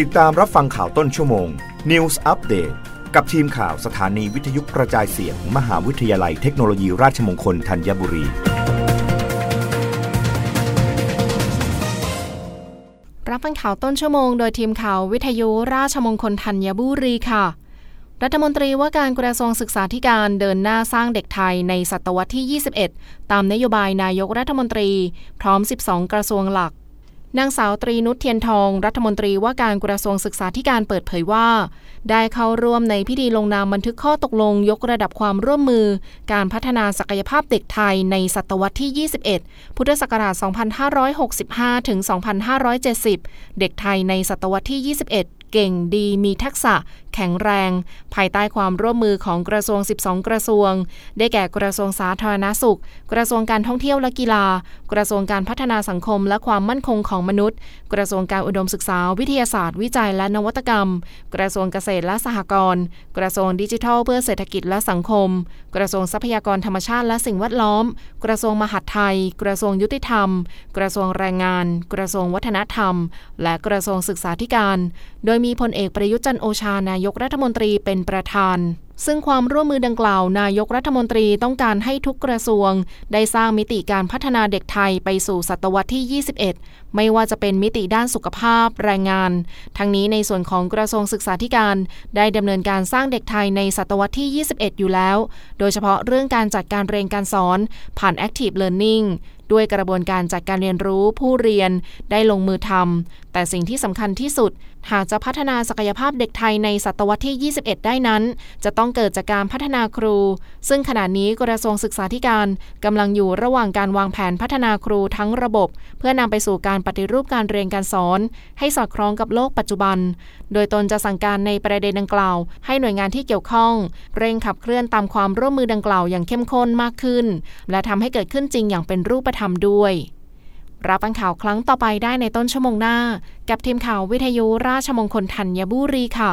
ติดตามรับฟังข่าวต้นชั่วโมง News Update กับทีมข่าวสถานีวิทยุกระจายเสียงมมหาวิทยาลัยเทคโนโลยีราชมงคลธัญบุรี รับฟังข่าวต้นชั่วโมงโดยทีมข่าววิทยุราชมงคลธัญบุรีค่ะ รัฐมนตรีว่าการกระทรวงศึกษาธิการเดินหน้าสร้างเด็กไทยในศตวรรษที่ 21 ตามนโยบายนายกรัฐมนตรี พร้อม 12 กระทรวงหลัก นางสาวตรีนุชเทียนทอง รัฐมนตรีว่าการกระทรวงศึกษาธิการเปิดเผยว่า ได้เข้าร่วมในพิธีลงนามบันทึกข้อตกลงยกระดับความร่วมมือ การพัฒนาศักยภาพเด็กไทยในศตวรรษที่ 21 พุทธศักราช 2565 ถึง 2570 เด็กไทยในศตวรรษที่ 21 เก่งดีมีทักษะแข็งแรง ภายใต้ความร่วมมือของกระทรวง 12 กระทรวง ได้แก่กระทรวงสาธารณสุข กระทรวงการท่องเที่ยวและกีฬา กระทรวงการพัฒนาสังคมและความมั่นคงของมนุษย์ กระทรวงการอุดมศึกษา วิทยาศาสตร์ วิจัยและนวัตกรรม กระทรวงเกษตรและสหกรณ์ กระทรวงดิจิทัลเพื่อเศรษฐกิจและสังคม กระทรวงทรัพยากรธรรมชาติและสิ่งแวดล้อม กระทรวงมหาดไทย กระทรวงยุติธรรม กระทรวงแรงงาน กระทรวงวัฒนธรรม และกระทรวงศึกษาธิการ โดยมีพลเอกประยุทธ์จันทร์โอชานายยกรัฐมนตรีเป็นประธานซึ่งความร่วมมือดังกล่าว นายกรัฐมนตรีต้องการให้ทุกกระทรวง ได้สร้างมิติการพัฒนาเด็กไทยไปสู่ศตวรรษที่ 21 ไม่ว่าจะเป็นมิติด้านสุขภาพ แรงงาน ทั้งนี้ในส่วนของกระทรวงศึกษาธิการ ได้ดำเนินการสร้างเด็กไทยในศตวรรษที่ 21 อยู่แล้ว โดยเฉพาะเรื่องการจัดการเรียนการสอน ผ่าน Active Learning ด้วยกระบวนการจัดการเรียนรู้ผู้เรียนได้ลงมือทำแต่สิ่งที่สำคัญที่สุด หากจะพัฒนาศักยภาพเด็กไทยในศตวรรษที่ 21 ได้นั้น จะต้ององเกิดจากการพัฒนาครู ซึ่งขณะนี้กระทรวงศึกษาธิการกำลังอยู่ระหว่างการวางแผนพัฒนาครูทั้งระบบ เพื่อนำไปสู่การปฏิรูปการเรียนการสอน ให้สอดคล้องกับโลกปัจจุบัน โดยตนจะสั่งการในประเด็นดังกล่าว ให้หน่วยงานที่เกี่ยวข้อง เร่งขับเคลื่อนตามความร่วมมือดังกล่าวอย่างเข้มข้นมากขึ้น และทำให้เกิดขึ้นจริงอย่างเป็นรูปธรรมด้วยรับฟังข่าวครั้งต่อไปได้ในต้นชั่วโมงหน้า กับทีมข่าววิทยุราชมงคลธัญบุรีค่ะ